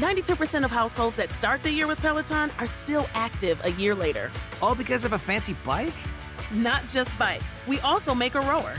92% of households that start the year with Peloton are still active a year later. All because of a fancy bike? Not just bikes, we also make a rower.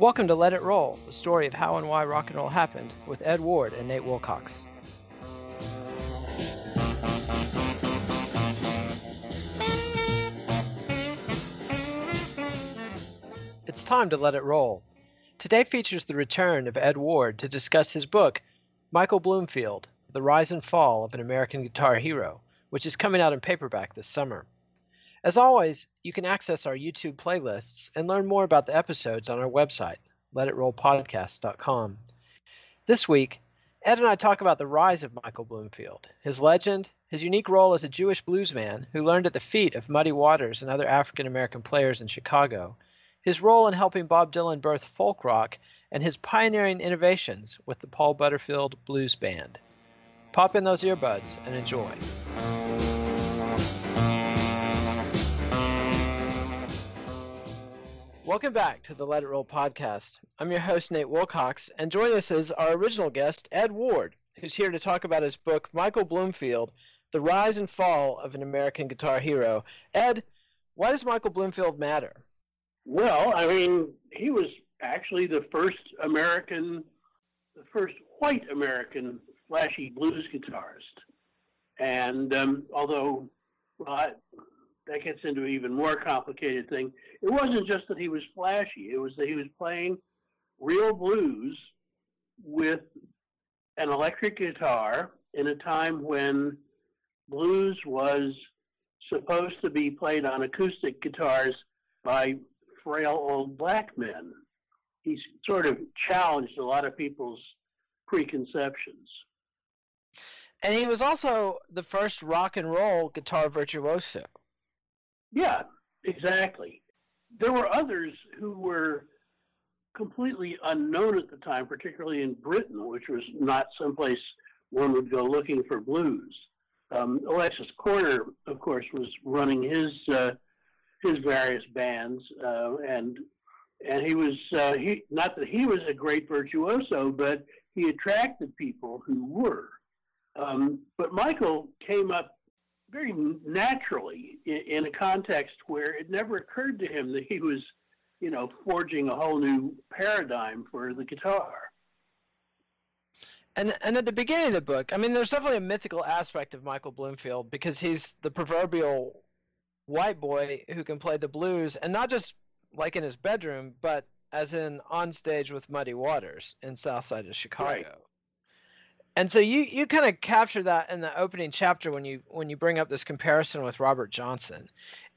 Welcome to Let It Roll, the story of how and why rock and roll happened, with Ed Ward and Nate Wilcox. It's time to let it roll. Today features the return of Ed Ward to discuss his book, Michael Bloomfield The Rise and Fall of an American Guitar Hero, which is coming out in paperback this summer. As always, you can access our YouTube playlists and learn more about the episodes on our website, letitrollpodcast.com. This week, Ed and I talk about the rise of Michael Bloomfield, his legend, his unique role as a Jewish bluesman who learned at the feet of Muddy Waters and other African American players in Chicago, his role in helping Bob Dylan birth folk rock, and his pioneering innovations with the Paul Butterfield Blues Band. Pop in those earbuds and enjoy. Welcome back to the Let It Roll podcast. I'm your host, Nate Wilcox, and joining us is our original guest, Ed Ward, who's here to talk about his book, Michael Bloomfield The Rise and Fall of an American Guitar Hero. Ed, why does Michael Bloomfield matter? Well, I mean, he was actually the first American, the first white American flashy blues guitarist. And um, although, well, I, that gets into an even more complicated thing. It wasn't just that he was flashy; it was that he was playing real blues with an electric guitar in a time when blues was supposed to be played on acoustic guitars by frail old black men. He sort of challenged a lot of people's preconceptions. And he was also the first rock and roll guitar virtuoso. Yeah, exactly. There were others who were completely unknown at the time, particularly in Britain, which was not someplace one would go looking for blues. Um, Alexis Korner, of course, was running his uh, his various bands, uh, and and he was uh, he not that he was a great virtuoso, but he attracted people who were. Um, but Michael came up very naturally in, in a context where it never occurred to him that he was, you know, forging a whole new paradigm for the guitar. And and at the beginning of the book, I mean, there's definitely a mythical aspect of Michael Bloomfield because he's the proverbial white boy who can play the blues, and not just like in his bedroom, but as in on stage with Muddy Waters in South Side of Chicago. Right. And so you you kind of capture that in the opening chapter when you when you bring up this comparison with Robert Johnson,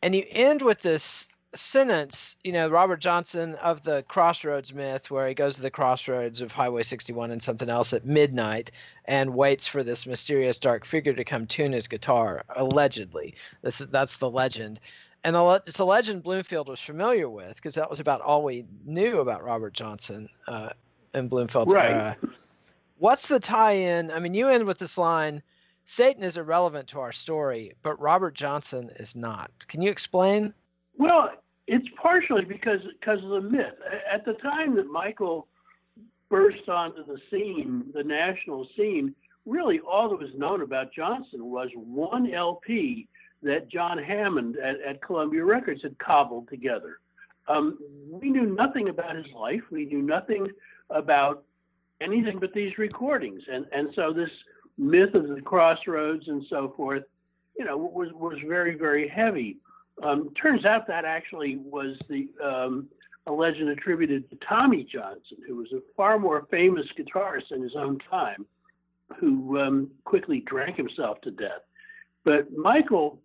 and you end with this sentence, you know, Robert Johnson of the Crossroads myth, where he goes to the crossroads of Highway 61 and something else at midnight and waits for this mysterious dark figure to come tune his guitar, allegedly. This is that's the legend. And it's a legend Bloomfield was familiar with because that was about all we knew about Robert Johnson uh, in Bloomfield's Right. era. What's the tie-in? I mean, you end with this line: "Satan is irrelevant to our story, but Robert Johnson is not." Can you explain? Well, it's partially because because of the myth. At the time that Michael burst onto the scene, the national scene, really all that was known about Johnson was one LP that John Hammond at, at Columbia Records had cobbled together. Um, we knew nothing about his life. We knew nothing about anything but these recordings, and and so this myth of the crossroads and so forth, you know, was was very very heavy. Um, turns out that actually was the um, a legend attributed to Tommy Johnson, who was a far more famous guitarist in his own time, who um, quickly drank himself to death. But Michael,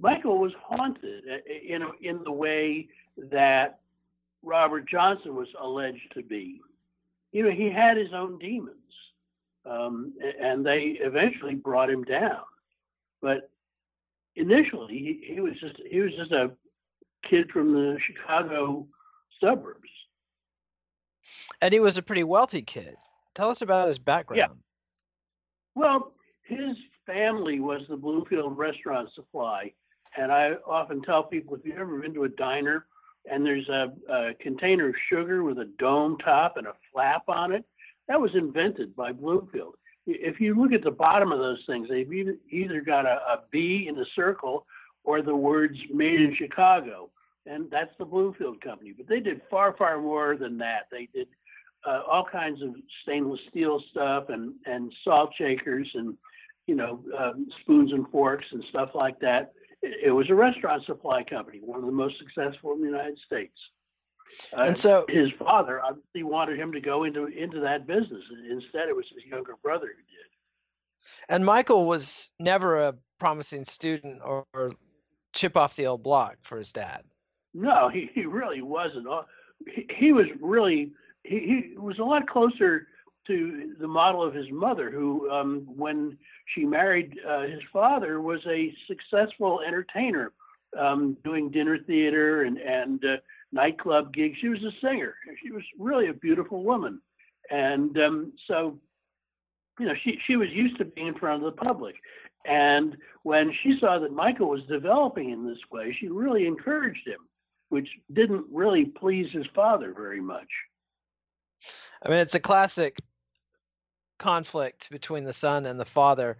Michael was haunted uh, in in the way that Robert Johnson was alleged to be. You know, he had his own demons, um, and they eventually brought him down. But initially he, he was just he was just a kid from the Chicago suburbs. And he was a pretty wealthy kid. Tell us about his background. Yeah. Well, his family was the Bloomfield Restaurant Supply. And I often tell people if you've ever been to a diner and there's a, a container of sugar with a dome top and a flap on it, that was invented by Bloomfield. If you look at the bottom of those things, they've either, got a, a B in a circle or the words made in Chicago. And that's the Bloomfield Company. But they did far, far more than that. They did uh, all kinds of stainless steel stuff and, and salt shakers and, you know, um, spoons and forks and stuff like that. It, was a restaurant supply company, one of the most successful in the United States. Uh, And so- his father obviously wanted him to go into into that business. Instead, it was his younger brother who did. And Michael was never a promising student or, or chip off the old block for his dad. No, he, he really wasn't. Uh, He, he was really he, he was a lot closer to the model of his mother, who, um, when she married uh, his father, was a successful entertainer, um, doing dinner theater and and uh, nightclub gigs. She was a singer. She was really a beautiful woman, and um, so, you know, she she was used to being in front of the public. And when she saw that Michael was developing in this way, she really encouraged him, which didn't really please his father very much. I mean, it's a classic conflict between the son and the father.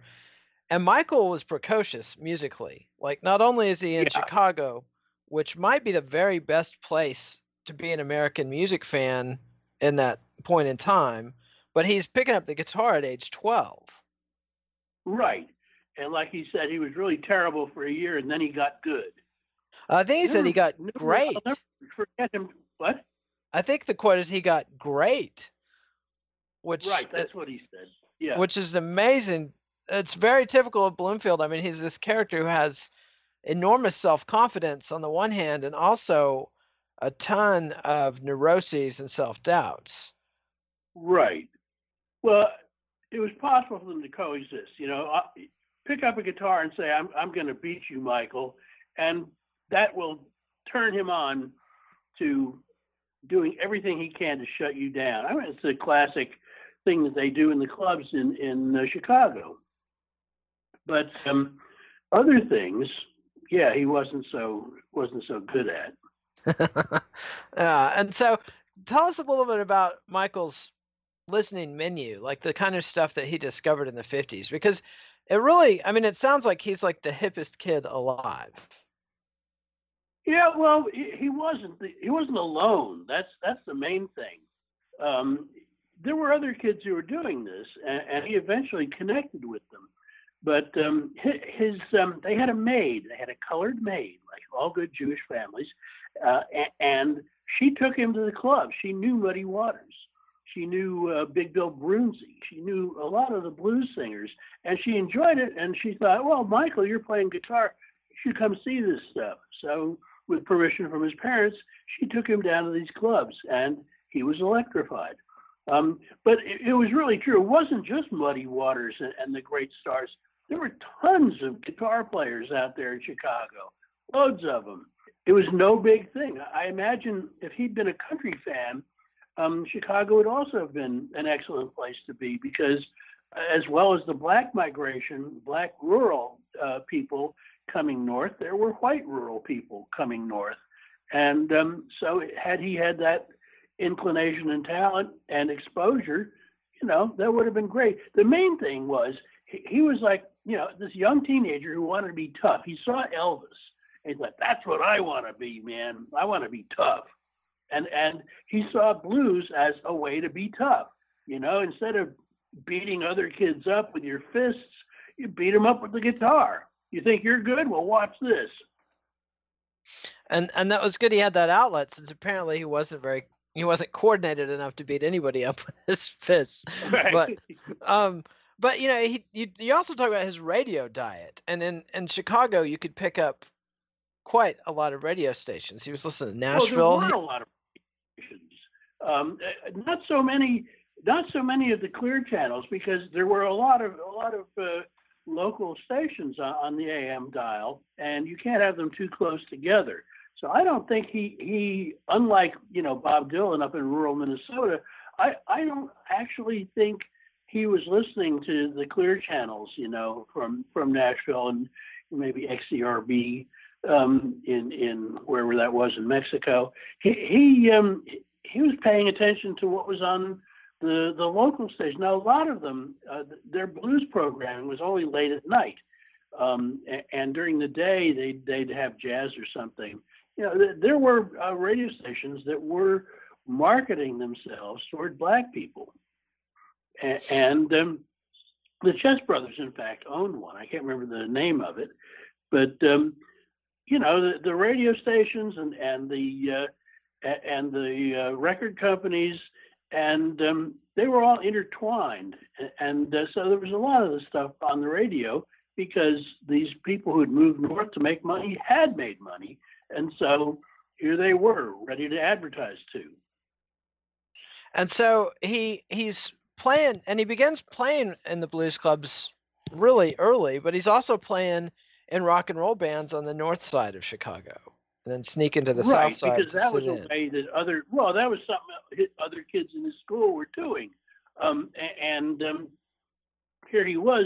And Michael was precocious musically. Like, not only is he in Yeah. Chicago, which might be the very best place to be an American music fan in that point in time, but he's picking up the guitar at age 12. Right. And like he said, he was really terrible for a year, and then he got good. I think he said he got great. Forget him. What? I think the quote is he got great, which Right. That's what he said. Yeah. which is amazing. It's very typical of Bloomfield. I mean, he's this character who has enormous self confidence on the one hand, and also a ton of neuroses and self doubts. Right. Well, it was possible for them to coexist. You know, I- pick up a guitar and say, "I'm I'm going to beat you, Michael," and that will turn him on to doing everything he can to shut you down. I mean, it's a classic thing that they do in the clubs in in uh, Chicago. But um, other things, yeah, he wasn't so wasn't so good at. yeah, and so tell us a little bit about Michael's listening menu, like the kind of stuff that he discovered in the 50s, because it really, I mean, it sounds like he's like the hippest kid alive. Yeah, well, he, he wasn't. the- He wasn't alone. That's that's the main thing. Um, there were other kids who were doing this, and, and he eventually connected with them. But um, his um, they had a maid. They had a colored maid, like all good Jewish families, uh, and she took him to the club. She knew Muddy Waters. She knew uh, Big Bill Broonzy. She knew a lot of the blues singers, and she enjoyed it. And she thought, well, Michael, you're playing guitar. You should come see this stuff. So with permission from his parents, she took him down to these clubs, and he was electrified. Um, but it, it was really true. It wasn't just Muddy Waters and, and the great stars. There were tons of guitar players out there in Chicago, loads of them. It was no big thing. I imagine if he'd been a country fan, um, Chicago would also have been an excellent place to be because, as well as the black migration, black rural uh, people coming north, there were white rural people coming north. And um, so, had he had that inclination and talent and exposure, you know, that would have been great. The main thing was he, he was like, you know, this young teenager who wanted to be tough. He saw Elvis and he's like, that's what I want to be, man. I want to be tough. And and he saw blues as a way to be tough. You know, instead of beating other kids up with your fists, you beat them up with the guitar. You think you're good? Well, watch this. And and that was good he had that outlet since apparently he wasn't very he wasn't coordinated enough to beat anybody up with his fists. Right. But um but you know he you, you also talk about his radio diet and in in Chicago you could pick up quite a lot of radio stations. He was listening to Nashville. Well, there were a lot of stations. Um, uh, not so many, not so many of the clear channels because there were a lot of a lot of uh, local stations on, on the AM dial, and you can't have them too close together. So I don't think he he unlike you know Bob Dylan up in rural Minnesota, I I don't actually think he was listening to the clear channels, you know, from from Nashville and maybe XCRB um, in in wherever that was in Mexico. He he um, he was paying attention to what was on the the local station. Now a lot of them, uh, their blues programming was only late at night, um, and, during the day they'd they'd have jazz or something you know, th- there were uh, radio stations that were marketing themselves toward black people. A- and um, the Chess Brothers, in fact, owned one. I can't remember the name of it, but um, you know, the, the, radio stations and and the uh, and the uh, record companies, and um, they were all intertwined. And uh, so there was a lot of the stuff on the radio because these people who had moved north to make money had made money and so here they were, ready to advertise to. And so he he's playing and he begins playing in the blues clubs really early, but he's also playing in rock and roll bands on the north side of Chicago and then sneak into the right, south side because that was a way that other well that was something other kids in his school were doing. Um, and um, here he was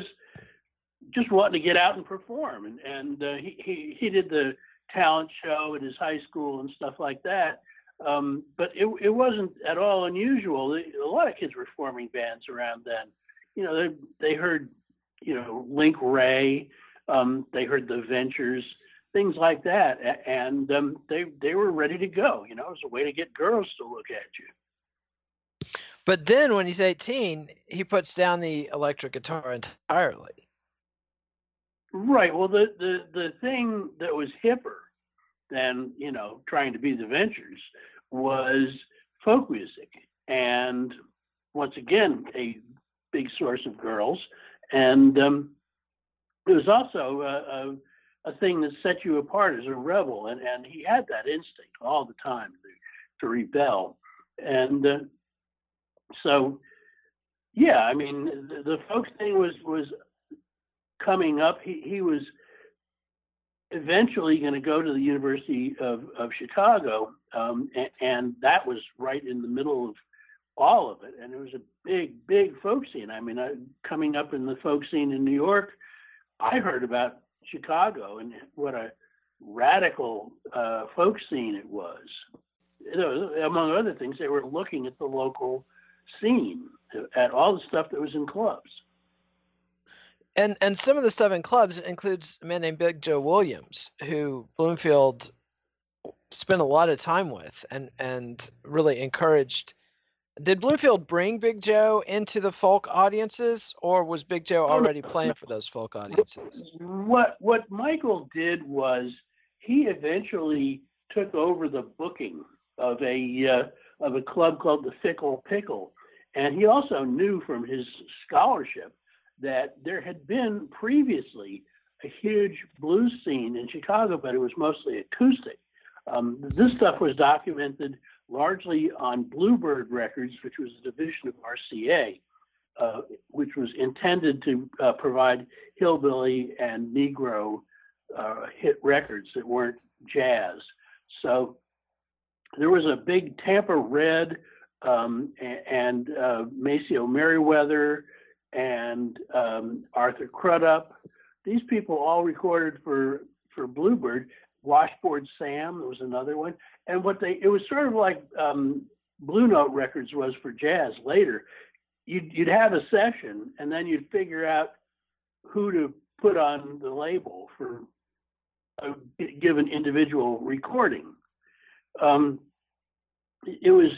just wanting to get out and perform. And and uh, he, he he did the talent show at his high school and stuff like that. Um, but it, it wasn't at all unusual. A lot of kids were forming bands around then. You know, they, they heard, you know, Link Wray, um, they heard the Ventures, things like that, and um, they they were ready to go. You know, it was a way to get girls to look at you. But then, when he's 18, he puts down the electric guitar entirely. Right. Well, the, the, the thing that was hipper than, you know, trying to be the Ventures was folk music. And once again, a big source of girls. And um, it was also a, a, a, thing that set you apart as a rebel. And, and he had that instinct all the time to, to rebel. And uh, so, yeah, I mean, the, the folk thing was, was coming up, he, he was eventually going to go to the University of, of Chicago, um, and, and, that was right in the middle of all of it. And it was a big, big folk scene. I mean, I, coming up in the folk scene in New York, I heard about Chicago and what a radical uh, folk scene it was. You know, among other things, they were looking at the local scene, at all the stuff that was in clubs and and some of the in clubs includes a man named Big Joe Williams, who Bloomfield spent a lot of time with and and really encouraged. Did Bloomfield bring Big Joe into the folk audiences, or was Big Joe already playing for those folk audiences? What what Michael did was he eventually took over the booking of a uh, of a club called the Fickle Pickle, and he also knew from his scholarship that there had been previously a huge blues scene in Chicago, but it was mostly acoustic. Um, this stuff was documented largely on Bluebird Records, which was a division of RCA, uh, which was intended to uh, provide hillbilly and Negro uh, hit records that weren't jazz. So there was a big Tampa Red um, and, and uh, Maceo Merriweather and um, Arthur Crudup. These people all recorded for for Bluebird. Washboard Sam was another one, and what they it was sort of like um, Blue Note Records was for jazz. Later, you'd you'd have a session, and then you'd figure out who to put on the label for a given individual recording. Um, it was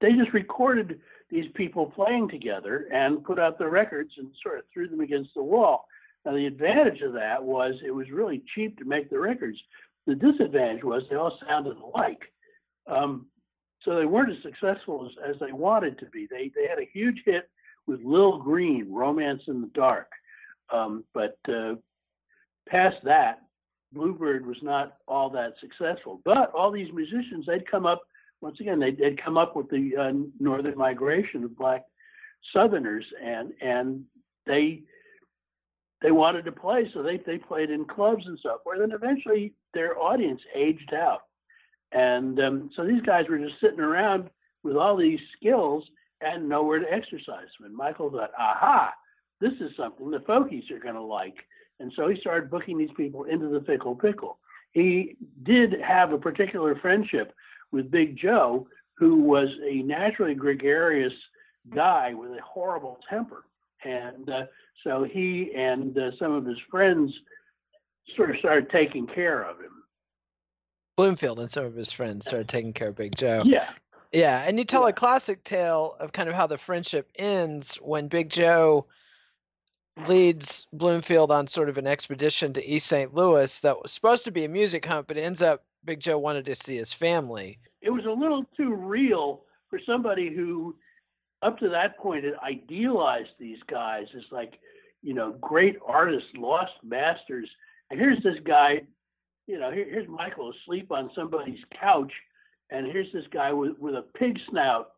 they just recorded these people playing together and put out their records and sort of threw them against the wall. Now, the advantage of that was it was really cheap to make the records. The disadvantage was they all sounded alike. Um, so they weren't as successful as, as they wanted to be. They, they had a huge hit with Lil Green, Romance in the Dark. Um, but uh, past that, Bluebird was not all that successful. But all these musicians, they'd come up once again, they, would come up with the uh, northern migration of black Southerners, and and they they wanted to play, so they they played in clubs and so forth. And then eventually, their audience aged out, and um, so these guys were just sitting around with all these skills and nowhere to exercise them. And Michael thought, aha, this is something the folkies are going to like. And so he started booking these people into the Fickle Pickle. He did have a particular friendship with Big Joe, who was a naturally gregarious guy with a horrible temper. And uh, so he and uh, some of his friends sort of started taking care of him. Bloomfield and some of his friends started taking care of Big Joe. Yeah. Yeah, and you tell Yeah. a classic tale of kind of how the friendship ends when Big Joe leads Bloomfield on sort of an expedition to East St. Louis that was supposed to be a music hunt, but ends up Big Joe wanted to see his family. It was a little too real for somebody who, up to that point, had idealized these guys as like, you know, great artists, lost masters. And here's this guy, you know, here, here's Michael asleep on somebody's couch, and here's this guy with, with a pig snout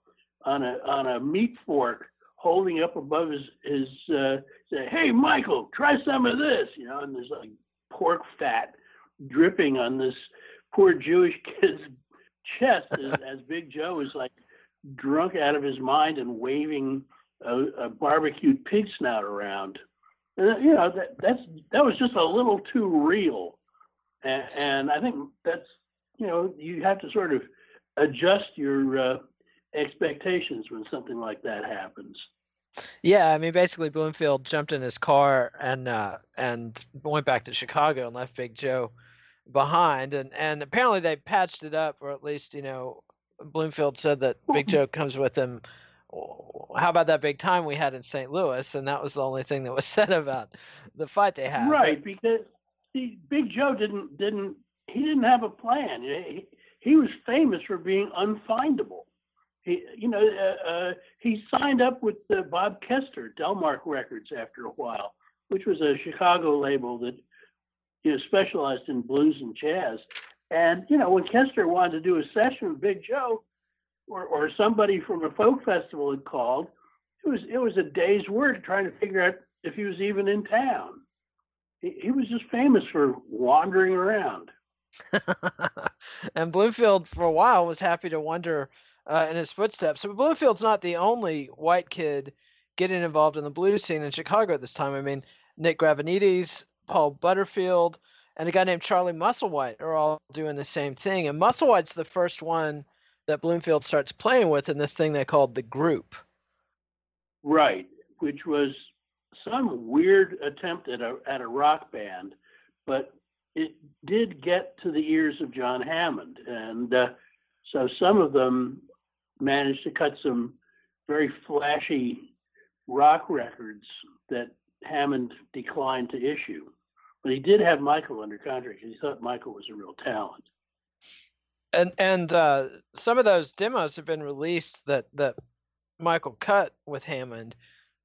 on a on a meat fork holding up above his his uh, say, hey Michael, try some of this, you know, and there's like pork fat dripping on this poor Jewish kid's chest as, as Big Joe is like drunk out of his mind and waving a, a barbecued pig snout around. And, you know that that's that was just a little too real, and, and I think that's you know you have to sort of adjust your uh, expectations when something like that happens. Yeah, I mean basically Bloomfield jumped in his car and uh, and went back to Chicago and left Big Joe behind and and apparently they patched it up or at least you know Bloomfield said that Big Joe comes with him how about that big time we had in St. Louis and that was the only thing that was said about the fight they had. But- Right, because see, Big Joe didn't didn't he didn't have a plan. He, he was famous for being unfindable. He, you know, uh, uh, he signed up with uh, Bob Koester, Delmark Records, after a while, which was a Chicago label that you know specialized in blues and jazz. And you know, when Koester wanted to do a session with Big Joe, or or somebody from a folk festival had called, it was it was a day's work trying to figure out if he was even in town he, he was just famous for wandering around. and Bloomfield for a while was happy to wander uh, in his footsteps. So Bloomfield's not the only white kid getting involved in the blues scene in Chicago at this time. I mean, Nick Gravenites, Paul Butterfield, and a guy named Charlie Musselwhite are all doing the same thing. And Musselwhite's the first one that Bloomfield starts playing with in this thing they called the group. Right, which was some weird attempt at a at a rock band, but it did get to the ears of John Hammond, and uh, so some of them managed to cut some very flashy rock records that Hammond declined to issue. But he did have Michael under contract. He thought Michael was a real talent. and and uh, some of those demos have been released that that Michael cut with Hammond.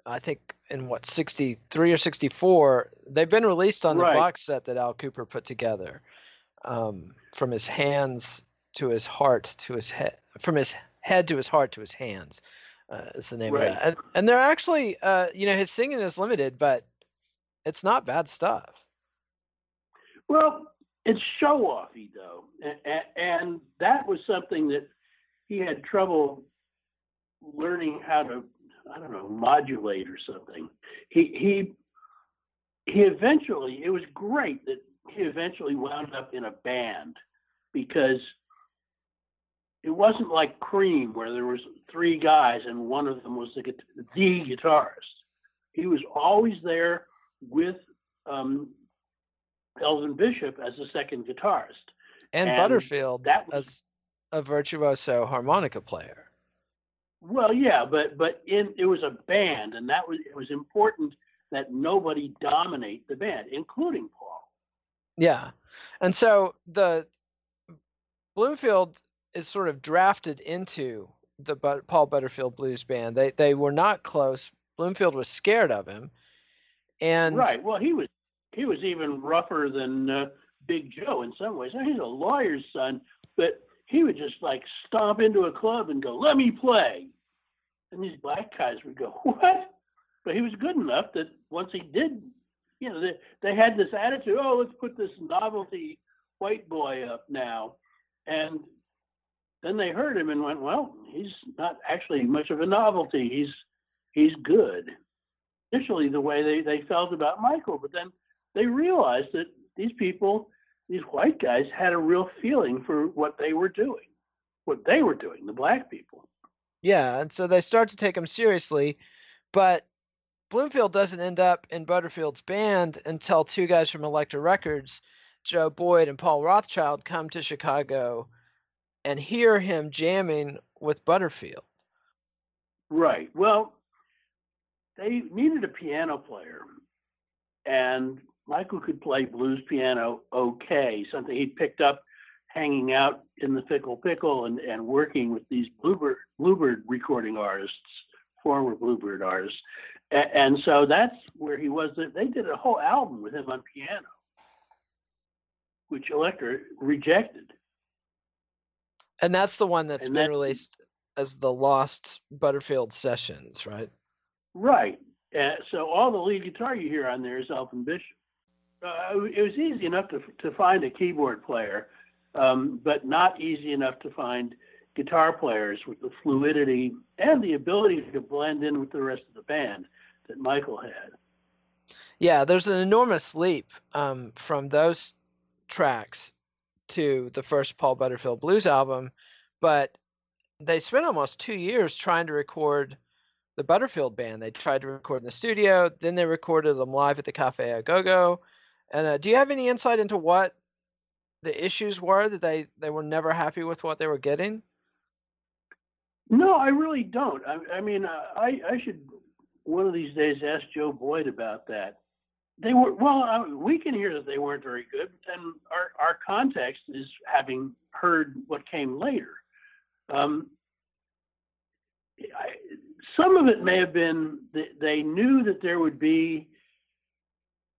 I think in what sixty three or sixty four. They've been released on the Right. box set that Al Kooper put together. Um, from his hands to his heart to his head, from his head to his heart to his hands. Uh, is the name Right. of that. And, and they're actually, uh, you know, his singing is limited, but it's not bad stuff. Well, it's show offy though, and, and that was something that he had trouble learning how to, I don't know, modulate or something. He he he eventually. It was great that he eventually wound up in a band because it wasn't like Cream where there was three guys and one of them was the the guitarist. He was always there with um, Elvin Bishop as the second guitarist. And, And Butterfield that was- as a virtuoso harmonica player. Well, yeah, but but in it was a band, and that was it was important that nobody dominate the band, including Paul. Yeah. And so the Bloomfield is sort of drafted into the but- Paul Butterfield Blues Band. They they were not close. Bloomfield was scared of him. And right. Well, he was he was even rougher than uh, Big Joe in some ways. He's a lawyer's son, but he would just like stomp into a club and go, "Let me play," and these black guys would go, "What?" But he was good enough that once he did you know, they, they had this attitude, oh, let's put this novelty white boy up now. And then they heard him and went, well, he's not actually much of a novelty. He's he's good. Initially, the way they, they felt about Michael, but then they realized that these people, these white guys, had a real feeling for what they were doing, what they were doing, the black people. Yeah, and so they start to take him seriously, but Bloomfield doesn't end up in Butterfield's band until two guys from Elektra Records, Joe Boyd and Paul Rothchild, come to Chicago and hear him jamming with Butterfield. Right. Well, they needed a piano player, and Michael could play blues piano okay, something he'd picked up hanging out in the Fickle Pickle and, and working with these Bluebird, Bluebird recording artists, former Bluebird artists. And, and so that's where he was. They did a whole album with him on piano, which Elektra rejected. And that's the one that's and been released as the Lost Butterfield Sessions, right? Right. Uh, so all the lead guitar you hear on there is Elvin Bishop. Uh, it was easy enough to to find a keyboard player, um, but not easy enough to find guitar players with the fluidity and the ability to blend in with the rest of the band that Michael had. Yeah, there's an enormous leap um, from those tracks to the first Paul Butterfield blues album, but they spent almost two years trying to record the Butterfield band. They tried to record in the studio, then they recorded them live at the Cafe Au Go Go. And uh, do you have any insight into what the issues were that they they were never happy with what they were getting? No, I really don't. I, I mean, I I should one of these days ask Joe Boyd about that. They were well. I, we can hear that they weren't very good, then our our context is having heard what came later. Um, I, some of it may have been that they knew that there would be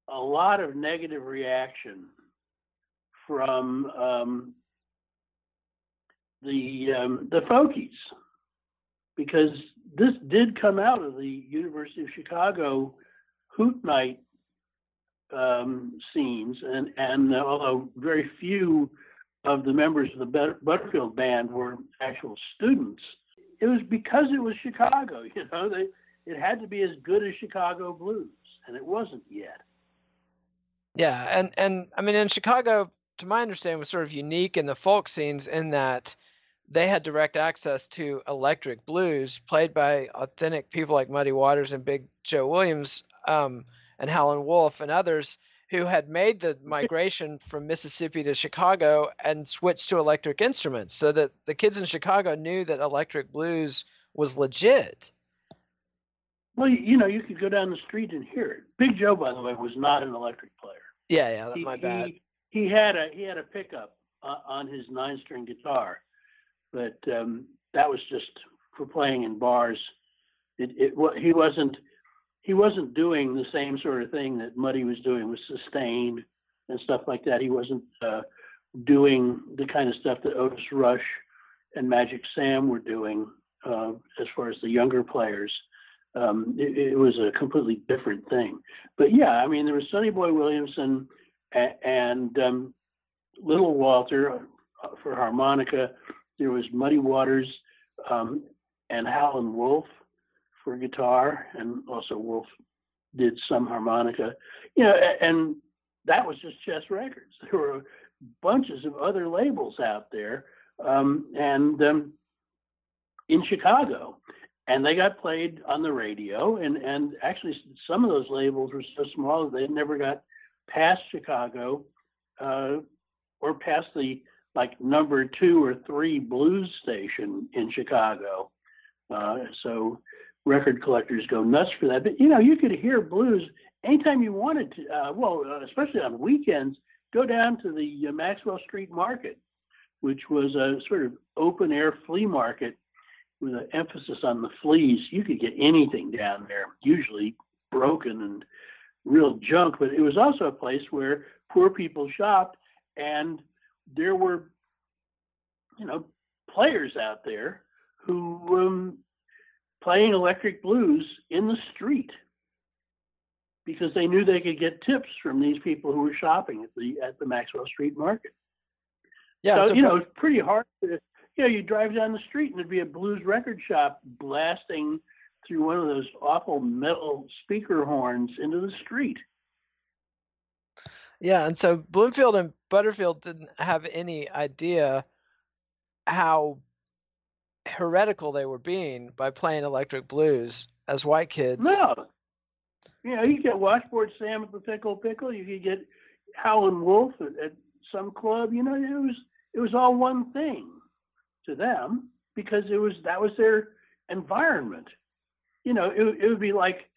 a lot of negative reaction from um, the um, the folkies because this did come out of the University of Chicago hoot night um, scenes, and and uh, although very few of the members of the Butterfield band were actual students, it was because it was Chicago. You know, they it had to be as good as Chicago blues, and it wasn't yet. Yeah, and and I mean in Chicago, to my understanding, was sort of unique in the folk scenes in that they had direct access to electric blues played by authentic people like Muddy Waters and Big Joe Williams um, and Howlin' Wolf and others who had made the migration from Mississippi to Chicago and switched to electric instruments so that the kids in Chicago knew that electric blues was legit. Well, you know, you could go down the street and hear it. Big Joe, by the way, was not an electric player. Yeah, yeah, that's my bad. He, he had a he had a pickup uh, on his nine string guitar, but um, that was just for playing in bars. It, it he wasn't he wasn't doing the same sort of thing that Muddy was doing with sustain and stuff like that. He wasn't uh, doing the kind of stuff that Otis Rush and Magic Sam were doing uh, as far as the younger players. Um, it, it, was a completely different thing. But yeah, I mean, there was Sonny Boy Williamson and, and um, Little Walter uh, for harmonica. There was Muddy Waters um, and Howlin' Wolf for guitar, and also Wolf did some harmonica. You know, and that was just Chess Records. There were bunches of other labels out there, um, and um, in Chicago, and they got played on the radio. And and actually, some of those labels were so small that they never got past Chicago uh, or past the like number two or three blues station in Chicago. Uh, so record collectors go nuts for that. But you know, you could hear blues anytime you wanted to. Uh, well, uh, especially on weekends, go down to the uh, Maxwell Street Market, which was a sort of open air flea market with an emphasis on the fleas. You could get anything down there, usually broken and real junk. But it was also a place where poor people shopped, and there were, you know, players out there who um, playing electric blues in the street. because they knew they could get tips from these people who were shopping at the at the Maxwell Street Market. Yeah, so, so you know it's pretty hard to you know you drive down the street and there'd be a blues record shop blasting through one of those awful metal speaker horns into the street. Yeah, and so Bloomfield and Butterfield didn't have any idea how heretical they were being by playing electric blues as white kids. No. You know, you get Washboard Sam at the Fickle Pickle, you could get Howlin' Wolf at, at some club, you know, it was it was all one thing to them because it was that was their environment. You know, it, it would be like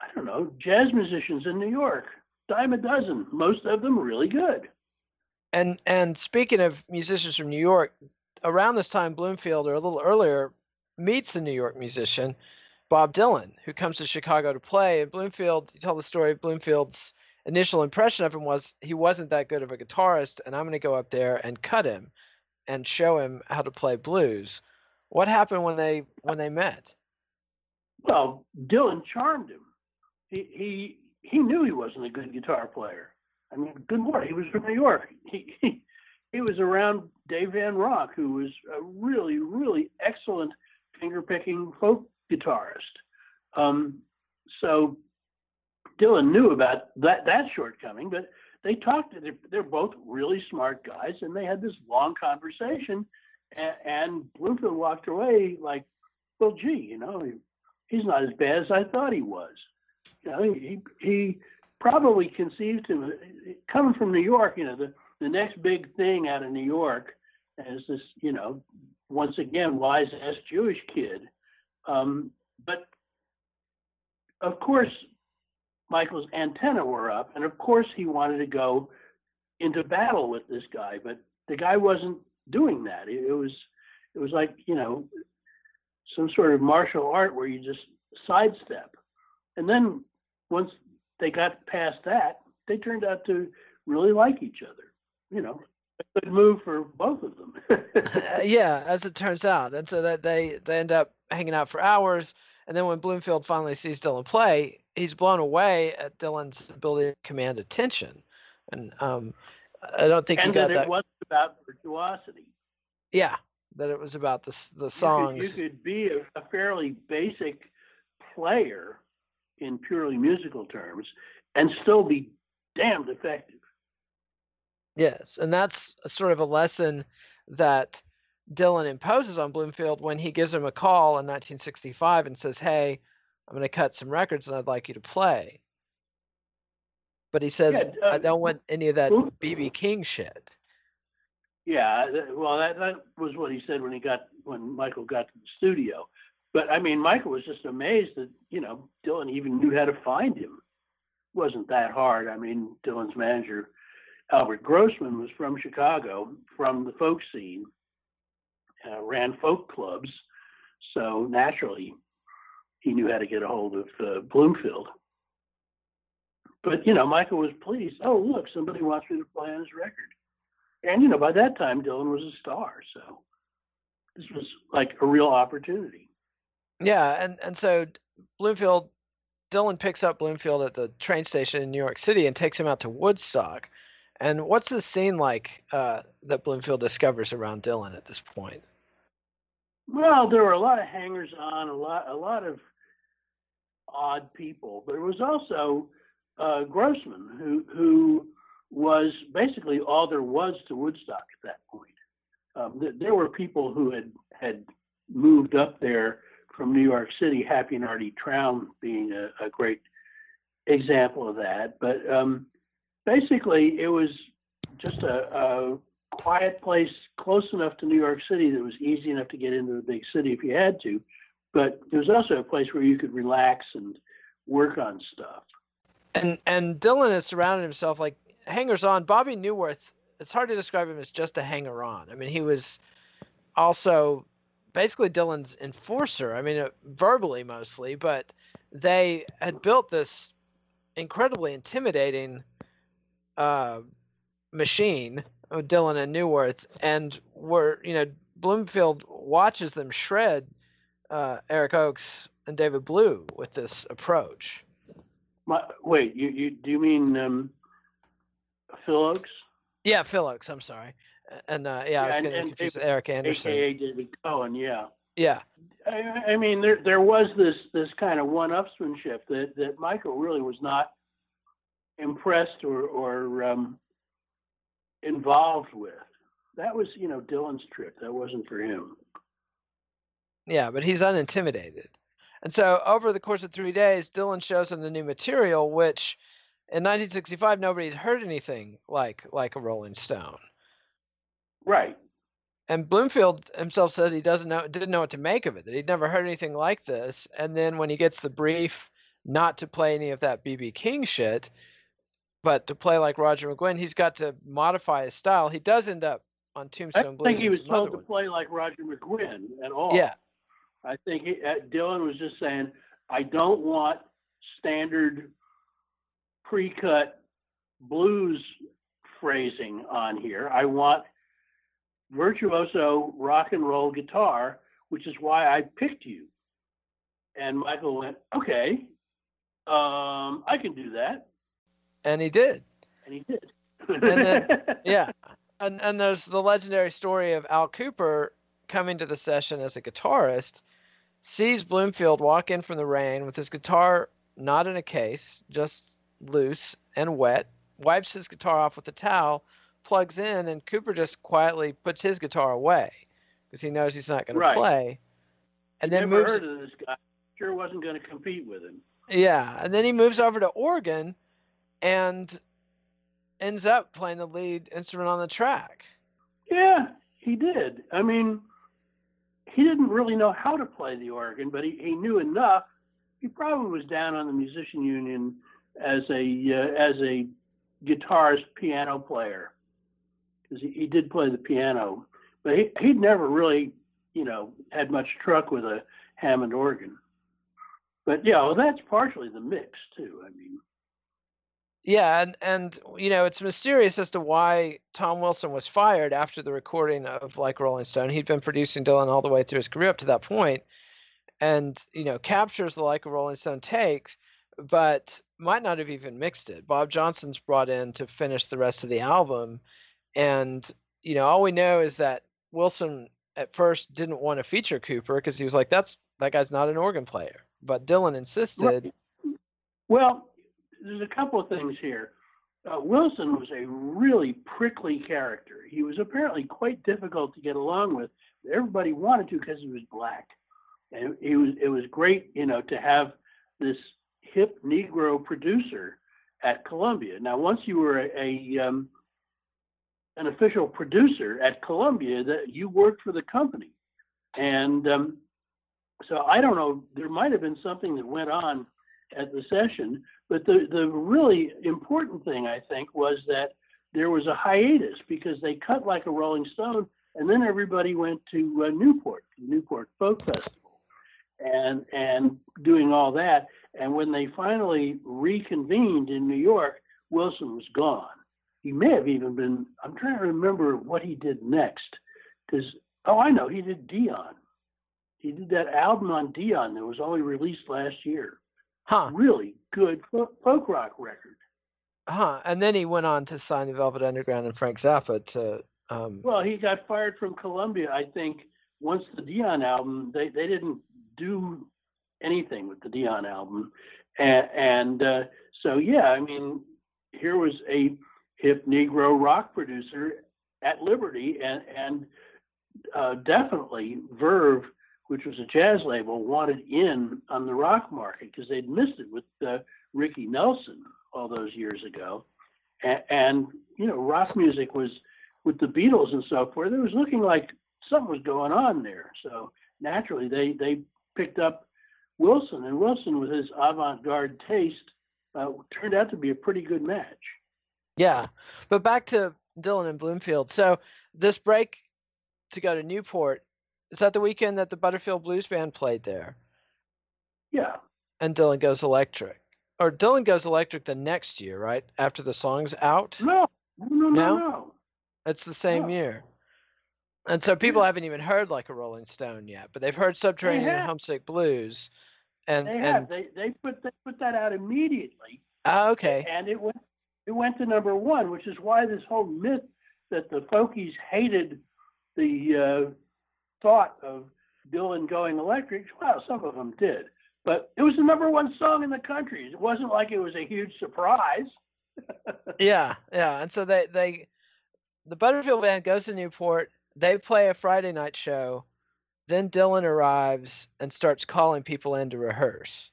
I don't know, jazz musicians in New York dime a dozen. Most of them really good. And and speaking of musicians from New York, around this time Bloomfield or a little earlier meets a New York musician, Bob Dylan, who comes to Chicago to play. And Bloomfield, you tell the story of Bloomfield's initial impression of him was he wasn't that good of a guitarist, and I'm going to go up there and cut him and show him how to play blues. What happened when they when they met? Well, Dylan charmed him. He he he knew he wasn't a good guitar player. I mean, good lord, he was from New York. He he, he was around Dave Van Ronk, who was a really really excellent finger picking folk guitarist. Um, so Dylan knew about that that shortcoming, but they talked. They're, they're both really smart guys, and they had this long conversation. And, and Bloomfield walked away like, "Well, gee, you know, he, he's not as bad as I thought he was." You know, he he probably conceived him coming from New York. You know, the the next big thing out of New York is this. You know, once again, wise ass Jewish kid. Um, but of course, Michael's antenna were up, and of course he wanted to go into battle with this guy, but the guy wasn't doing that. It, it was it was like you know some sort of martial art where you just sidestep, and then once they got past that, they turned out to really like each other. You know, a good move for both of them. Uh, yeah, as it turns out, and so that they they end up hanging out for hours. And then when Bloomfield finally sees Dylan play, he's blown away at Dylan's ability to command attention. And um, I don't think and you got that that. it wasn't about virtuosity. Yeah, that it was about the the songs. You could, you could be a, a fairly basic player in purely musical terms and still be damned effective. Yes, and that's sort of a lesson that Dylan imposes on Bloomfield when he gives him a call in 1965 and says, "Hey, I'm going to cut some records and I'd like you to play." But he says, Yeah, "I uh, don't want any of that BB King shit." Yeah, well, that, that was what he said when he got when Michael got to the studio. But I mean, Michael was just amazed that you know Dylan even knew how to find him. It wasn't that hard. I mean, Dylan's manager Albert Grossman was from Chicago, from the folk scene, uh, ran folk clubs, so naturally he knew how to get a hold of uh, Bloomfield. But you know, Michael was pleased. Oh, look, somebody wants me to play on his record. And you know, by that time, Dylan was a star, so this was like a real opportunity. Yeah, and and so Bloomfield, Dylan picks up Bloomfield at the train station in New York City and takes him out to Woodstock. And what's the scene like uh, that Bloomfield discovers around Dylan at this point? Well, there were a lot of hangers on, a lot, a lot of odd people, but it was also uh, Grossman who who was basically all there was to Woodstock at that point. Um, th- there were people who had had moved up there from New York City, Happy and Artie Traum being a, a great example of that. But um, basically, it was just a, a quiet place close enough to New York City that was easy enough to get into the big city if you had to. But it was also a place where you could relax and work on stuff. And and Dylan has surrounded himself like hangers on. Bobby Neuwirth. It's hard to describe him as just a hanger on. I mean, he was also basically Dylan's enforcer. I mean, uh, verbally mostly, but they had built this incredibly intimidating uh, machine, uh, Dylan and Neuwirth, and were you know Bloomfield watches them shred uh, Eric Ochs and David Blue with this approach. My, wait, you, you do you mean um, Phil Ochs? Yeah, Phil Ochs. I'm sorry. And uh, yeah, I was and confused David- Eric Andersen. AKA David Cohen, yeah. Yeah, I, I mean, there there was this this kind of one-upsmanship that that Michael really was not impressed or or um, involved with. That was, you know, Dylan's trip. That wasn't for him. yeah, but he's unintimidated. And so over the course of three days, Dylan shows him the new material, which in 1965 nobody had heard anything like like a Rolling Stone. Right. And Bloomfield himself says he doesn't know didn't know what to make of it, that he'd never heard anything like this. And then when he gets the brief not to play any of that BB King shit, but to play like Roger McGuinn, he's got to modify his style. He does end up on Tombstone don't Blues. I think he was told to play like Roger McGuinn at all. Yeah, I think he, uh, Dylan was just saying, I don't want standard pre-cut blues phrasing on here. I want virtuoso rock and roll guitar, which is why I picked you. And Michael went, okay, um, I can do that. And he did. And he did. then- Yeah. And and there's the legendary story of Al Kooper coming to the session as a guitarist, sees Bloomfield walk in from the rain with his guitar not in a case, just loose and wet, wipes his guitar off with a towel, plugs in, and Kooper just quietly puts his guitar away because he knows he's not going Right. to play. And then Never moves heard of this guy. Sure wasn't going to compete with him. Yeah, and then he moves over to organ and ends up playing the lead instrument on the track. Yeah, he did. I mean, he didn't really know how to play the organ, but he, he knew enough. He probably was down on the musician union as a uh, as a guitarist piano player because he, he did play the piano, but he he'd never really you know had much truck with a Hammond organ. But yeah, well, that's partially the mix too. I mean, Yeah, and and you know, it's mysterious as to why Tom Wilson was fired after the recording of Like Rolling Stone. He'd been producing Dylan all the way through his career up to that point, and you know, captures the Like a Rolling Stone takes, but might not have even mixed it. Bob Johnston's brought in to finish the rest of the album, and you know, all we know is that Wilson at first didn't want to feature Kooper because he was like, "That's that guy's not an organ player." But Dylan insisted. Well, there's a couple of things here. Uh, Wilson was a really prickly character. He was apparently quite difficult to get along with. Everybody wanted to because he was black, and it was it was great, you know, to have this hip Negro producer at Columbia. Now, once you were a, a um, an official producer at Columbia, that you worked for the company, and um, so I don't know. There might have been something that went on at the session, but the the really important thing I think was that there was a hiatus because they cut like a Rolling Stone, and then everybody went to uh, Newport, Newport Folk Festival, and and doing all that. And when they finally reconvened in New York, Wilson was gone. He may have even been. I'm trying to remember what he did next, because oh, I know he did Dion. He did that album on Dion that was only released last year. Huh. Really good folk rock record. Huh. And then he went on to sign the Velvet Underground and Frank Zappa to. Um, Well, he got fired from Columbia, I think, once the Dion album, they, they didn't do anything with the Dion album. And, and uh, so, yeah, I mean, here was a hip Negro rock producer at Liberty, and, and uh, definitely Verve, which was a jazz label, wanted in on the rock market because they'd missed it with uh, Ricky Nelson all those years ago. And, and, you know, rock music was with the Beatles and so forth, it was looking like something was going on there. So naturally, they they picked up Wilson, and Wilson, with his avant-garde taste, uh, turned out to be a pretty good match. yeah. But back to Dylan and Bloomfield. So this break to go to Newport, is that the weekend that the Butterfield Blues Band played there? Yeah, And Dylan goes electric. Or Dylan goes electric the next year, right? After the song's out? no, no, no, no, No? It's the same No. year. And so people Yeah. haven't even heard like a Rolling Stone yet, but they've heard Subterranean have. Homesick Blues. And They have. and They they put they put that out immediately, ah, okay. and it went it went to number one, which is why this whole myth that the Fokies hated the uh, thought of Dylan going electric. Well, some of them did, but it was the number one song in the country. It wasn't like it was a huge surprise. Yeah, yeah. And so they they the Butterfield band goes to Newport. They play a Friday night show. Then Dylan arrives and starts calling people in to rehearse.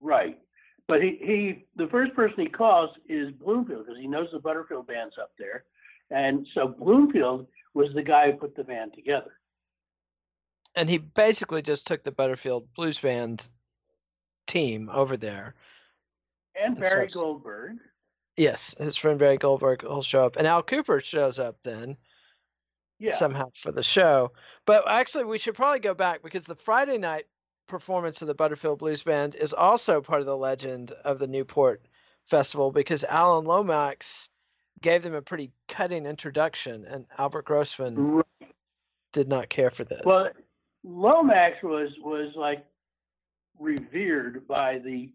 Right. But he, he the first person he calls is Bloomfield because he knows the Butterfield band's up there. And so Bloomfield was the guy who put the band together. And he basically just took the Butterfield Blues Band team over there. And And Barry starts- Goldberg. Yes, his friend Barry Goldberg will show up. And Al Kooper shows up then. Yeah. somehow for the show. But actually, we should probably go back because the Friday night performance of the Butterfield Blues Band is also part of the legend of the Newport Festival because Alan Lomax gave them a pretty cutting introduction, and Albert Grossman Right. did not care for this. Well, Lomax was was like revered by the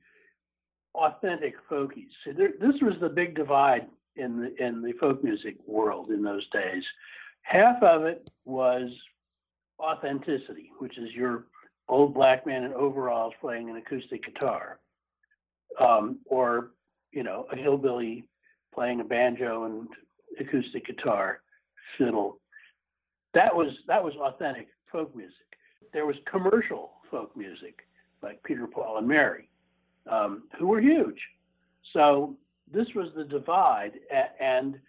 authentic folkies. So there, this was the big divide in the in the folk music world in those days. Half of it was authenticity, which is your old black man in overalls playing an acoustic guitar, um, or you know a hillbilly playing a banjo and acoustic guitar, fiddle. That was that was authentic folk music. There was commercial folk music like Peter, Paul, and Mary, um, who were huge. So this was the divide, and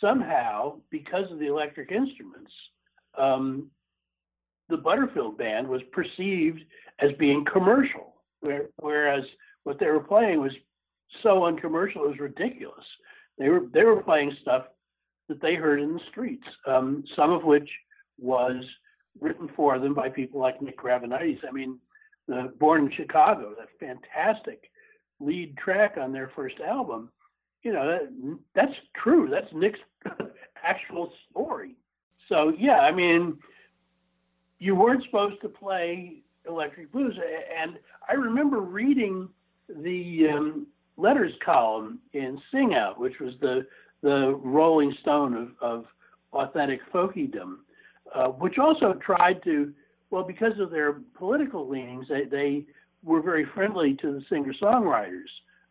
somehow, because of the electric instruments, um, the Butterfield band was perceived as being commercial, where, whereas what they were playing was so uncommercial it was ridiculous. They were they were playing stuff that they heard in the streets, um, some of which was written for them by people like Nick Gravenites. I mean, the Born in Chicago, that fantastic lead track on their first album, you know, that, that's true. That's Nick's actual story. So, yeah, I mean, you weren't supposed to play electric blues. And I remember reading the um, letters column in Sing Out, which was the, the Rolling Stone of, of authentic folkydom, uh, which also tried to, well, because of their political leanings, they, they were very friendly to the singer songwriters,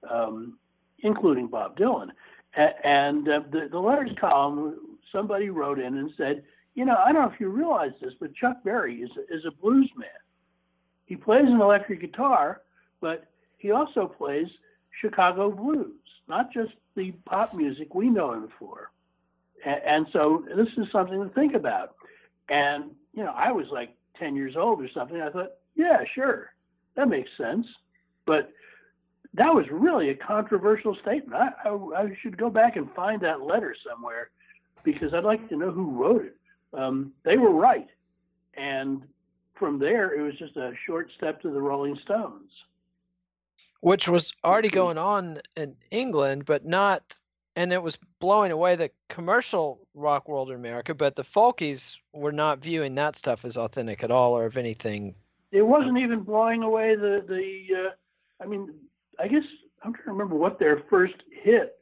um, including Bob Dylan. A- and uh, the, the letters column, somebody wrote in and said, you know, I don't know if you realize this, but Chuck Berry is, is a blues man. He plays an electric guitar, but he also plays Chicago blues, not just the pop music we know him for. A- And so this is something to think about. And, you know, I was like 10 years old or something. I thought, yeah, sure, that makes sense. But that was really a controversial statement. I, I, I should go back and find that letter somewhere because I'd like to know who wrote it. Um, they were right. And from there, it was just a short step to the Rolling Stones. which was already going on in England, but not, and it was blowing away the commercial rock world in America. But the folkies were not viewing that stuff as authentic at all, or if anything. It wasn't even blowing away the the. Uh, I mean, I guess I'm trying to remember what their first hit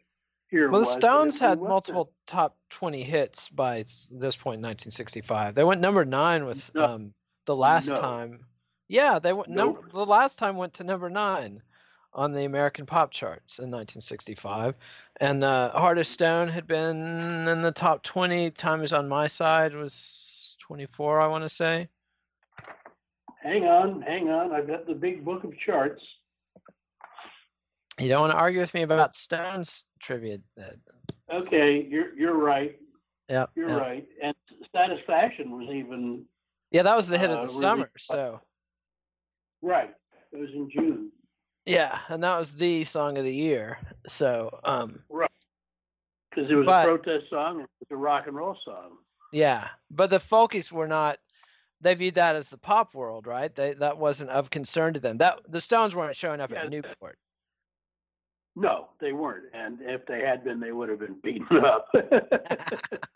here Well, the was. but Stones had multiple top 20 hits by this point in 1965. They went number nine with No. um, the last No. time. Yeah, they went num- Nope. the last time went to number nine on the American pop charts in 1965. And uh, Heart of Stone had been in the top 20. Time is on my side was 24, I want to say. Hang on, hang on. I've got the big book of charts. You don't want to argue with me about Stones trivia. Okay, you're you're right. Yeah, You're yeah. right. And Satisfaction was even Yeah, that was the hit of Uh, the really- summer. So. right. It was in June. Yeah, and that was the song of the year. So, um, Because it was But- a protest song it was a rock and roll song. yeah, but the Folkies were not. They viewed that as the pop world, right? They that wasn't of concern to them. That the Stones weren't showing up Yeah, at Newport. No, they weren't. And if they had been, they would have been beaten up.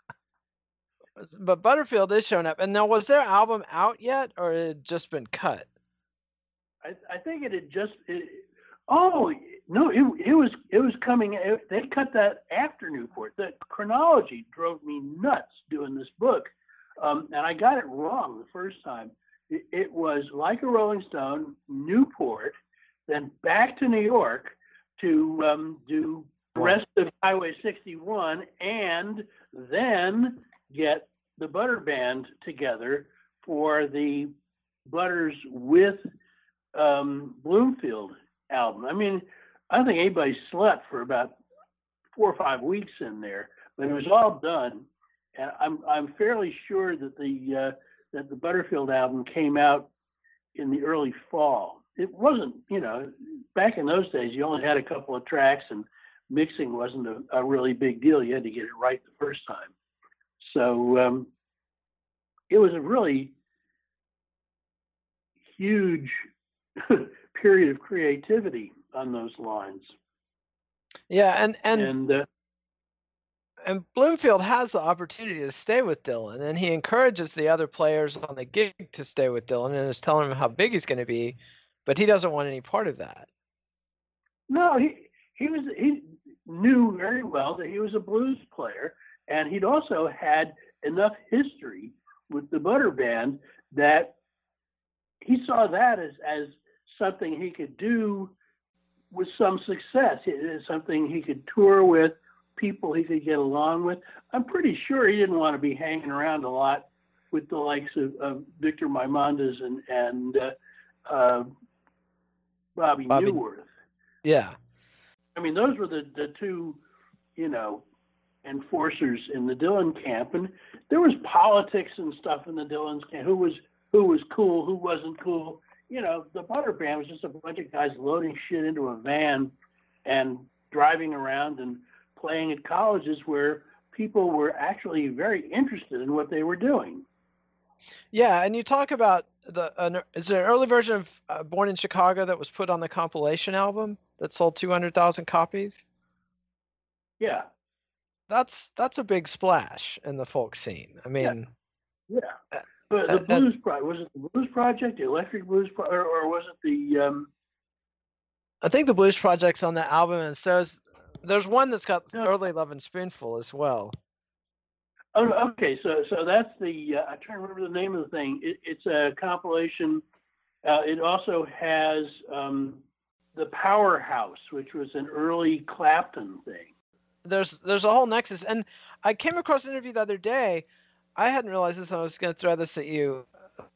But Butterfield is showing up. And now, was their album out yet, or had it just been cut? I, I think it had just. It, oh no, it, it was it was coming. It, they cut that after Newport. The chronology drove me nuts doing this book, um, and I got it wrong the first time. It, it was like a Rolling Stone, Newport, then back to New York to um, do rest of Highway 61, and then get the Butter Band together for the Butters with um, Bloomfield album. I mean, I don't think anybody slept for about four or five weeks in there, but it was all done, and I'm I'm fairly sure that the uh, that the Butterfield album came out in the early fall. It wasn't, you know, back in those days, you only had a couple of tracks, and mixing wasn't a, a really big deal. You had to get it right the first time. So um, it was a really huge period of creativity on those lines. Yeah, and and And uh, and Bloomfield has the opportunity to stay with Dylan, and he encourages the other players on the gig to stay with Dylan, and is telling him how big he's going to be, but he doesn't want any part of that. no, he he was he knew very well that he was a blues player, and he'd also had enough history with the Butter Band that he saw that as as something he could do with some success. It is something he could tour with, people he could get along with. I'm pretty sure he didn't want to be hanging around a lot with the likes of, of Victor Maymudes and and uh, uh, Bobby, Bobby- Neuwirth. Yeah, I mean, those were the, the two, you know, enforcers in the Dylan camp, and there was politics and stuff in the Dylan's camp. Who was who was cool, who wasn't cool. You know, the Butter Band was just a bunch of guys loading shit into a van and driving around and playing at colleges where people were actually very interested in what they were doing. yeah, and you talk about the an, is there an early version of uh, Born in Chicago that was put on the compilation album that sold two hundred thousand copies? Yeah, That's that's a big splash in the folk scene. I mean, yeah. Uh, But uh, the Blues Project was it the Blues Project, the Electric Blues, Pro- or, or was it the um, I think the Blues Project's on the album, and so is, there's one that's got No. early Lovin' Spoonful as well. Oh, okay. So, so that's the. Uh, I'm trying to remember the name of the thing. It, it's a compilation. Uh, it also has um, the Powerhouse, which was an early Clapton thing. there's there's a whole nexus and i came across an interview the other day i hadn't realized this and i was going to throw this at you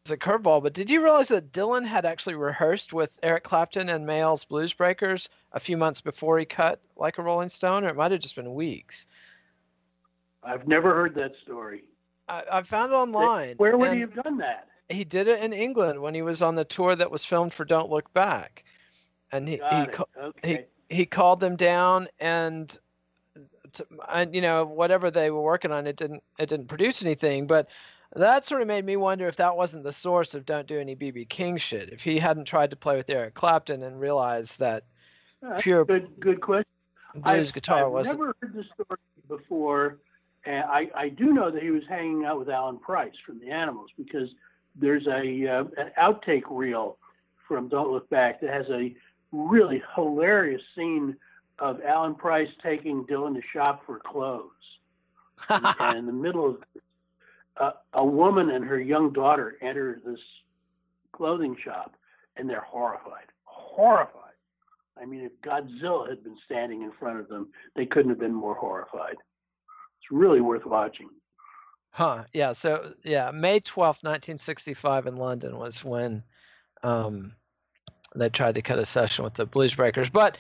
as a curveball but did you realize that dylan had actually rehearsed with eric clapton and mayall's blues breakers a few months before he cut like a rolling stone or it might have just been weeks I've never heard that story. i, I found it online Where would he have done that? he did it in england when he was on the tour that was filmed for don't look back and he, he, Got it. ca- Okay. he called them down and t- and you know whatever they were working on it didn't it didn't produce anything but that sort of made me wonder if that wasn't the source of don't do any bb king shit if he hadn't tried to play with eric clapton and realized that that's pure good, good question. blues I've, guitar I've wasn't never heard this story before, and I, I do know that he was hanging out with Alan Price from the Animals because there's a uh, an outtake reel from Don't Look Back that has a really hilarious scene of Alan Price taking Dylan to shop for clothes, and, and in the middle of uh, a woman and her young daughter enter this clothing shop, and they're horrified, horrified. I mean, if Godzilla had been standing in front of them, they couldn't have been more horrified. It's really worth watching. huh yeah so yeah may 12th 1965 in london was when um they tried to cut a session with the blues breakers but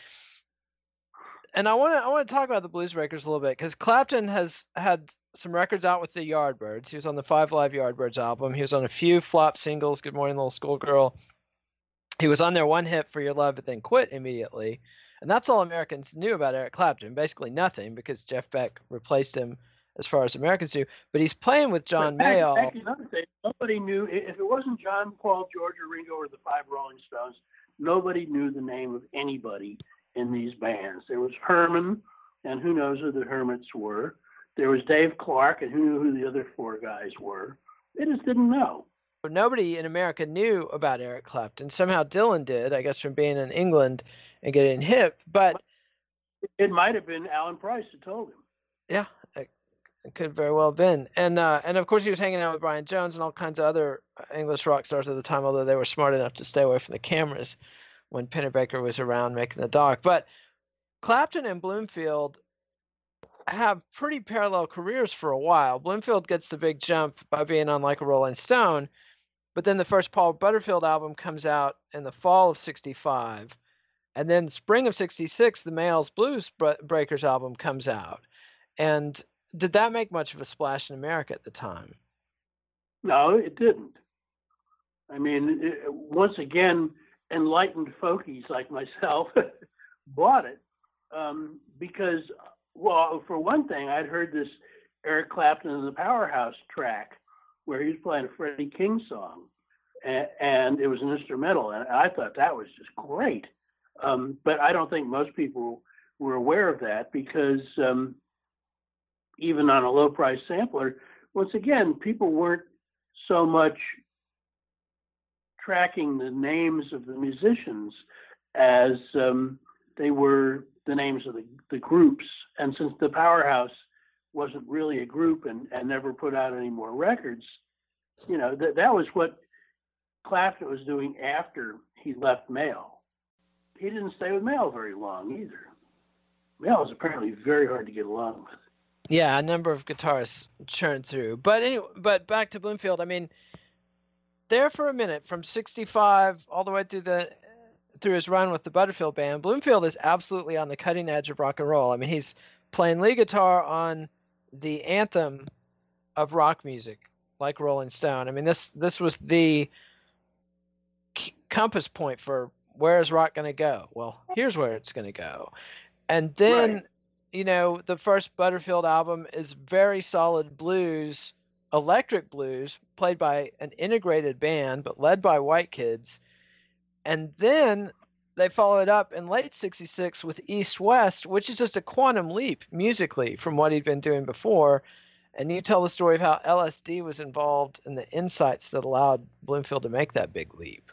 and I want to I want to talk about the Blues Breakers a little bit because Clapton has had some records out with the Yardbirds. He was on the Five Live Yardbirds album. He was on a few flop singles. Good Morning Little Schoolgirl. He was on their one hit for Your Love, but then quit immediately. And that's all Americans knew about Eric Clapton. Basically nothing because Jeff Beck replaced him as far as Americans knew. But he's playing with John back, Mayall. Back in those nobody knew if it wasn't John, Paul, George, or Ringo, or the Five Rolling Stones. Nobody knew the name of anybody in these bands. There was Herman, and who knows who the Hermits were. There was Dave Clark, and who knew who the other four guys were. They just didn't know. nobody in America knew about Eric Clapton. Somehow Dylan did, I guess, from being in England and getting hip. But it might have been Alan Price who told him. Yeah, it, it could very well have been. And uh, and of course he was hanging out with Brian Jones and all kinds of other English rock stars at the time, although they were smart enough to stay away from the cameras when Pennebaker was around making the doc. But Clapton and Bloomfield have pretty parallel careers for a while. Bloomfield gets the big jump by being on like a Rolling Stone, but then the first Paul Butterfield album comes out in the fall of 65. And then spring of 66, the Mayall's Blues Breakers album comes out. And did that make much of a splash in America at the time? No, it didn't. I mean, it, once again, enlightened folkies like myself bought it um, because well, for one thing, I'd heard this Eric Clapton and the Powerhouse track where he was playing a Freddie King song, and, and it was an instrumental, and I thought that was just great. Um, but I don't think most people were aware of that because um, even on a low price sampler, once again, people weren't so much tracking the names of the musicians as um, they were the names of the, the groups. And since the Powerhouse wasn't really a group and, and never put out any more records, you know, that, that was what Clapton was doing after he left Mayall. He didn't stay with Mayall very long either. Mayall was apparently very hard to get along with. Yeah, a number of guitarists churned through. But anyway, but back to Bloomfield. I mean, there for a minute from 65 all the way through the through his run with the Butterfield band, Bloomfield is absolutely on the cutting edge of rock and roll. I mean, he's playing lead guitar on the anthem of rock music, like Rolling Stone. I mean, this this was the compass point for where is rock going to go? Well, here's where it's going to go. And then, right. you know, the first Butterfield album is very solid blues, electric blues, played by an integrated band, but led by white kids and then they followed up in late 66 with East West, which is just a quantum leap musically from what he'd been doing before. And you tell the story of how LSD was involved and the insights that allowed Bloomfield to make that big leap.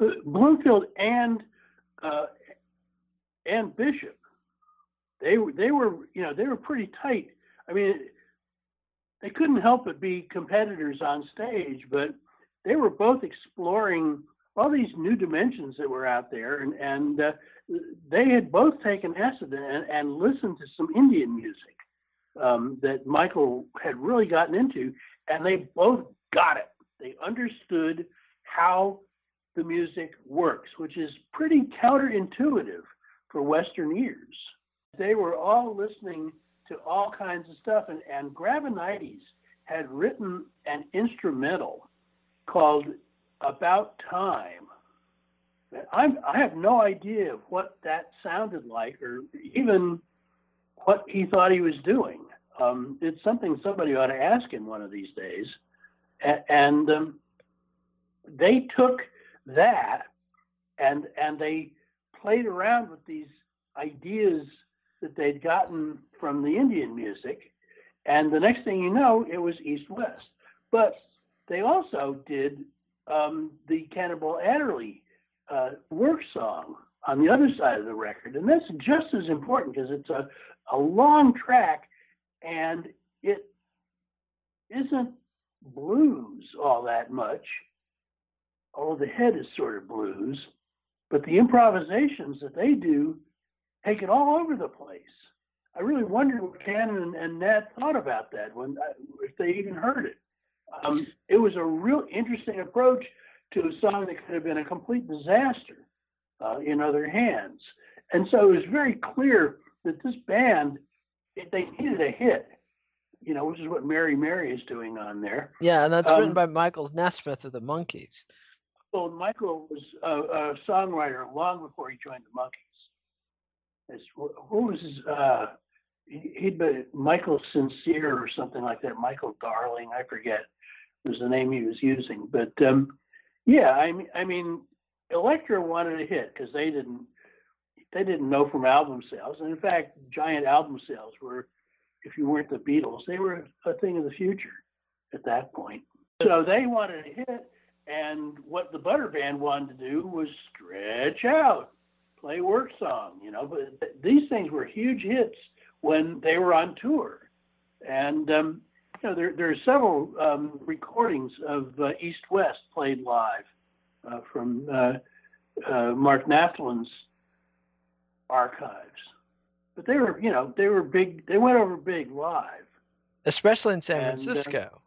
Uh, Bloomfield and uh, and Bishop, they they were you know they were pretty tight. I mean, they couldn't help but be competitors on stage, but they were both exploring all these new dimensions that were out there, and and uh, they had both taken acid and, and listened to some Indian music um, that Michael had really gotten into, and they both got it. They understood how the music works, which is pretty counterintuitive for Western ears. They were all listening to all kinds of stuff, and, and Gravenites had written an instrumental called about time. I'm, I have no idea what that sounded like or even what he thought he was doing. Um, it's something somebody ought to ask him one of these days. A- and um, they took that and and they played around with these ideas that they'd gotten from the Indian music. And the next thing you know, it was East West. But they also did um, the Cannonball Adderley uh, work song on the other side of the record. And that's just as important because it's a, a long track and it isn't blues all that much, although the head is sort of blues. But the improvisations that they do take it all over the place. I really wonder what Cannon and, Nat thought about that when, uh, if they even heard it. Um, it was a real interesting approach to a song that could have been a complete disaster uh, in other hands. And so it was very clear that this band, they needed a hit, you know, which is what Mary Mary is doing on there. Yeah, and that's um, written by Michael Nesmith of the Monkees. Well, Michael was a, a songwriter long before he joined the Monkees. It's, what was his? Uh, he'd been Michael Sincere or something like that. Michael Darling, I forget was the name he was using. But um, yeah, I mean, I mean, Elektra wanted a hit because they didn't they didn't know from album sales, and in fact, giant album sales were, if you weren't the Beatles, they were a thing of the future at that point. so they wanted a hit, and what the Butter Band wanted to do was stretch out, play work song, you know. But th- these things were huge hits when they were on tour, and um, you know there there are several um, recordings of uh, East West played live uh, from uh, uh Mark Naftalin's archives. But they were, you know, they were big. They went over big live, especially in San And, uh, Francisco.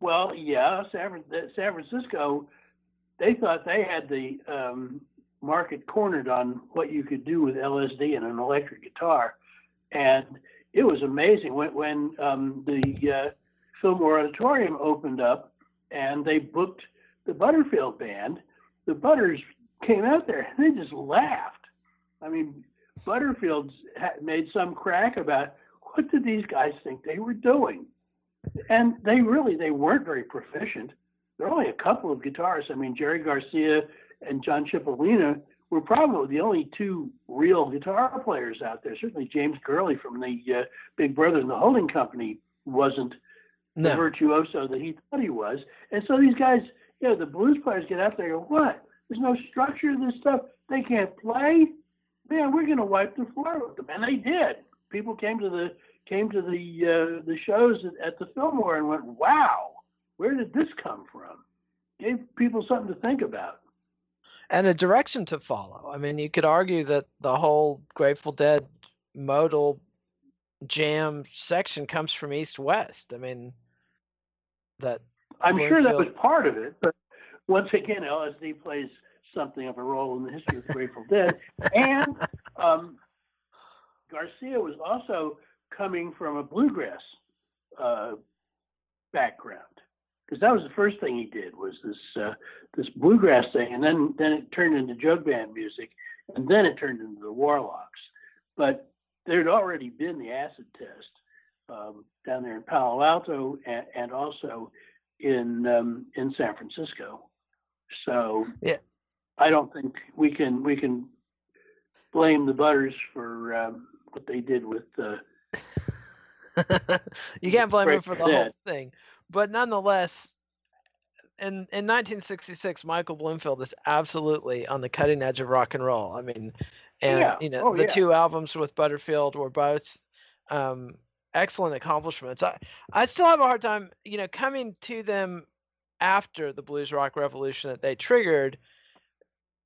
Well, yeah, San, San Francisco, they thought they had the um, market cornered on what you could do with LSD and an electric guitar, and it was amazing when when um, the uh, Fillmore Auditorium opened up and they booked the Butterfield band. The Butters came out there and they just laughed. I mean, Butterfield's made some crack about what did these guys think they were doing and they really they weren't very proficient. There are only a couple of guitarists. I mean, Jerry Garcia and John Cipollina were probably the only two real guitar players out there. Certainly, James Gurley from the uh, Big Brother and the Holding Company wasn't the virtuoso that he thought he was. And so these guys, you know, the blues players get out there and go, what? There's no structure to this stuff. They can't play. Man, we're going to wipe the floor with them. And they did. People came to the came to the uh, the shows at, at the Fillmore and went, wow, where did this come from? Gave people something to think about. And a direction to follow. I mean, you could argue that the whole Grateful Dead modal jam section comes from East West. I mean, that I'm sure that was part of it, but once again, LSD plays something of a role in the history of the Grateful Dead. And um, Garcia was also coming from a bluegrass uh, background because that was the first thing he did was this uh, this bluegrass thing, and then then it turned into jug band music, and then it turned into the Warlocks. But there had already been the acid test um, down there in Palo Alto, and, and also in um, in San Francisco. So Yeah. I don't think we can we can blame the Butters for um, what they did with uh, you can't blame him for the whole thing. But nonetheless, in in 1966, Michael Bloomfield is absolutely on the cutting edge of rock and roll. I mean, and Yeah. you know, Oh, the yeah. two albums with Butterfield were both um, excellent accomplishments. I I still have a hard time, you know, coming to them after the blues rock revolution that they triggered.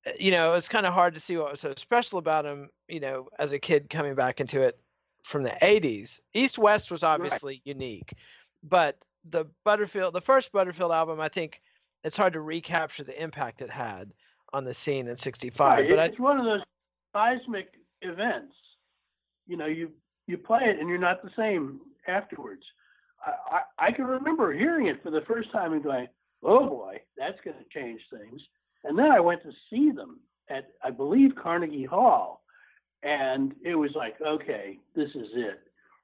uh, You know, it's kind of hard to see what was so special about them. You know, as a kid coming back into it from the 80s. East West was obviously unique, but the Butterfield, the first Butterfield album, I think it's hard to recapture the impact it had on the scene in 65. Right, But I, it's one of those seismic events. You know, you you play it and you're not the same afterwards. I, I, I can remember hearing it for the first time and going, "Oh boy, that's going to change things." And then I went to see them at, I believe, Carnegie Hall, and it was like, "Okay, this is it.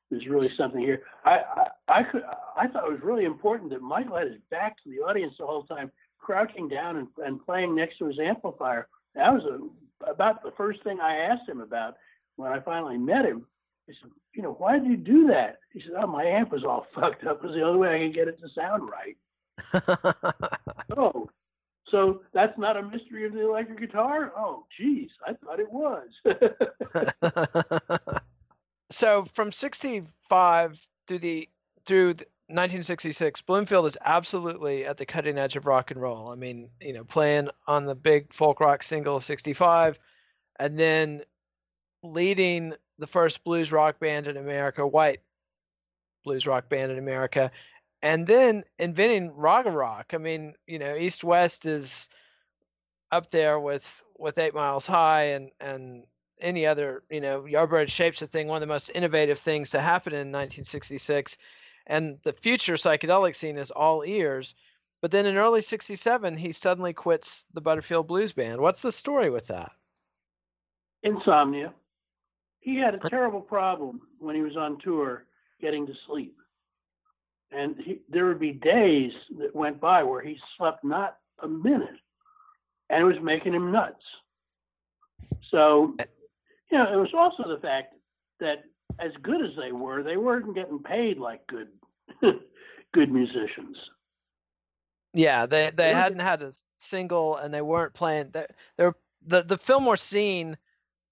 There's really something here." I I, I could I thought it was really important that Michael had his back to the audience the whole time, crouching down and, and playing next to his amplifier. That was a, about the first thing I asked him about when I finally met him. I said, you know, why did you do that? He said, oh, my amp was all fucked up. It was the only way I could get it to sound right. Oh, so that's not a mystery of the electric guitar? Oh, geez, I thought it was. so from 65 through the through the 1966 bloomfield is absolutely at the cutting edge of rock and roll. I mean you know playing on the big folk rock single 65 and then leading the first blues rock band in america white blues rock band in america and then inventing raga rock i mean you know east west is up there with with eight miles high and and any other, you know, Yardbird Shapes a thing, one of the most innovative things to happen in 1966. And the future psychedelic scene is all ears. But then in early 67, he suddenly quits the Butterfield Blues Band. What's the story with that? Insomnia. He had a terrible problem when he was on tour getting to sleep. And he, there would be days that went by where he slept not a minute. And it was making him nuts. So, you know, it was also the fact that as good as they were, they weren't getting paid like good good musicians. Yeah, they they hadn't had a single, and they weren't playing. They they're the the Fillmore scene.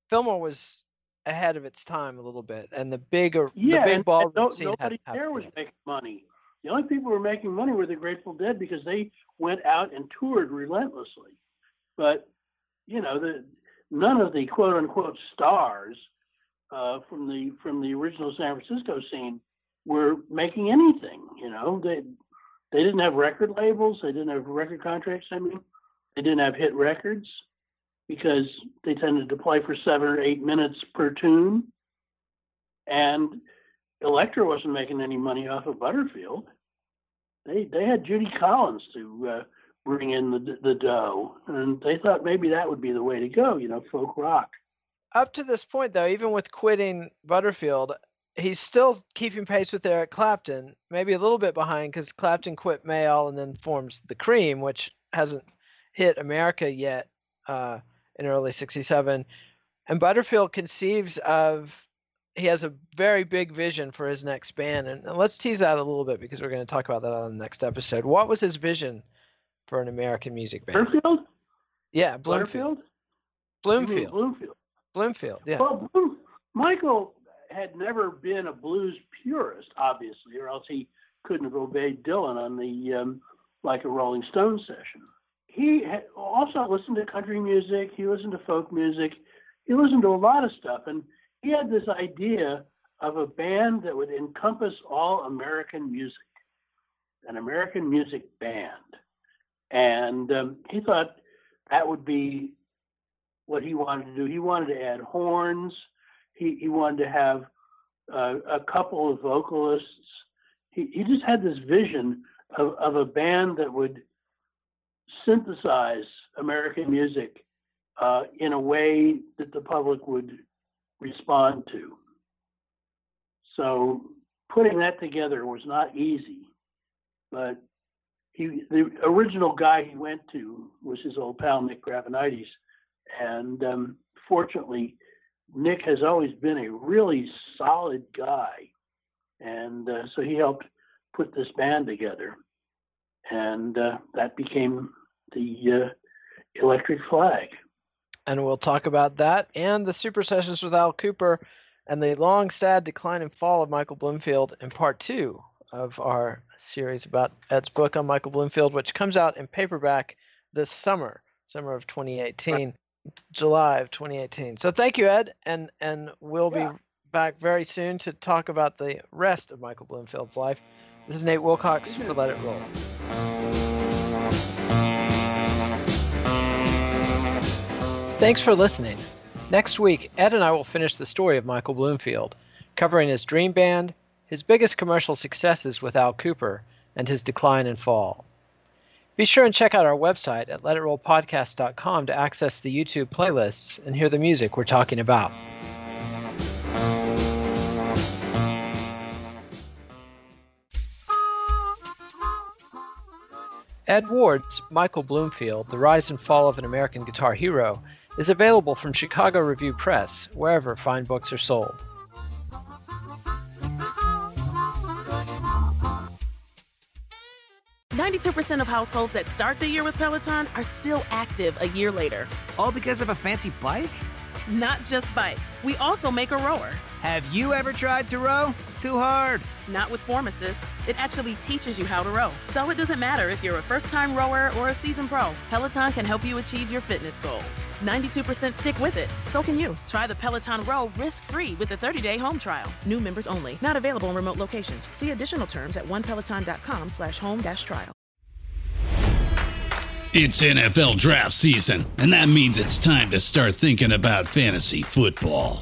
Fillmore was ahead of its time a little bit, and the bigger yeah, the big and, ballroom and no, scene nobody had there was making money. The only people who were making money were the Grateful Dead because they went out and toured relentlessly. But you know, the none of the quote unquote stars uh, from the from the original San Francisco scene were making anything. You know, they they didn't have record labels, they didn't have record contracts. I mean, they didn't have hit records because they tended to play for seven or eight minutes per tune, and Elektra wasn't making any money off of Butterfield. They they had Judy Collins to uh, bring in the the dough, and they thought maybe that would be the way to go. You know, folk rock. Up to this point, though, even with quitting Butterfield, he's still keeping pace with Eric Clapton, maybe a little bit behind because Clapton quit Mayall and then forms the Cream, which hasn't hit America yet uh, in early '67. And Butterfield conceives of he has a very big vision for his next band, and, and let's tease that a little bit because we're going to talk about that on the next episode. What was his vision for an American music band? Butterfield. Yeah, Bloomfield. Bloomfield. Bloomfield. Bloomfield. Yeah. Well, Bloom, Michael had never been a blues purist, obviously, or else he couldn't have obeyed Dylan on the um, like a Rolling Stone session. He also listened to country music. He listened to folk music. He listened to a lot of stuff, and he had this idea of a band that would encompass all American music, an American music band, and um, he thought that would be what he wanted to do. He wanted to add horns. He, he wanted to have uh, a couple of vocalists. He, he just had this vision of, of a band that would synthesize American music uh, in a way that the public would respond to. So putting that together was not easy, but he, the original guy he went to was his old pal Nick Gravenites, and um, fortunately, Nick has always been a really solid guy, and uh, so he helped put this band together, and uh, that became the uh, Electric Flag. and we'll talk about that and the Super Sessions with Al Kooper and the long, sad decline and fall of Michael Bloomfield in part two of our series about Ed's book on Michael Bloomfield, which comes out in paperback this summer, summer of 2018, July of 2018. So thank you, Ed, and and we'll Yeah. be back very soon to talk about the rest of Michael Bloomfield's life. This is Nate Wilcox for Let It Roll. Thanks for listening. Next week, Ed and I will finish the story of Michael Bloomfield, covering his dream band, his biggest commercial successes with Al Kooper, and his decline and fall. Be sure and check out our website at letitrollpodcast.com to access the YouTube playlists and hear the music we're talking about. Ed Ward's Michael Bloomfield, The Rise and Fall of an American Guitar Hero, is available from Chicago Review Press, wherever fine books are sold. Ninety-two percent of households that start the year with Peloton are still active a year later. All because of a fancy bike? Not just bikes. We also make a rower. Have you ever tried to row? Too hard. Not with Form Assist. It actually teaches you how to row. So it doesn't matter if you're a first time rower or a seasoned pro. Peloton can help you achieve your fitness goals. 92% stick with it. So can you. Try the Peloton Row risk free with a 30 day home trial. New members only. Not available in remote locations. See additional terms at onepeloton.com slash home dash trial. It's NFL draft season, and that means it's time to start thinking about fantasy football.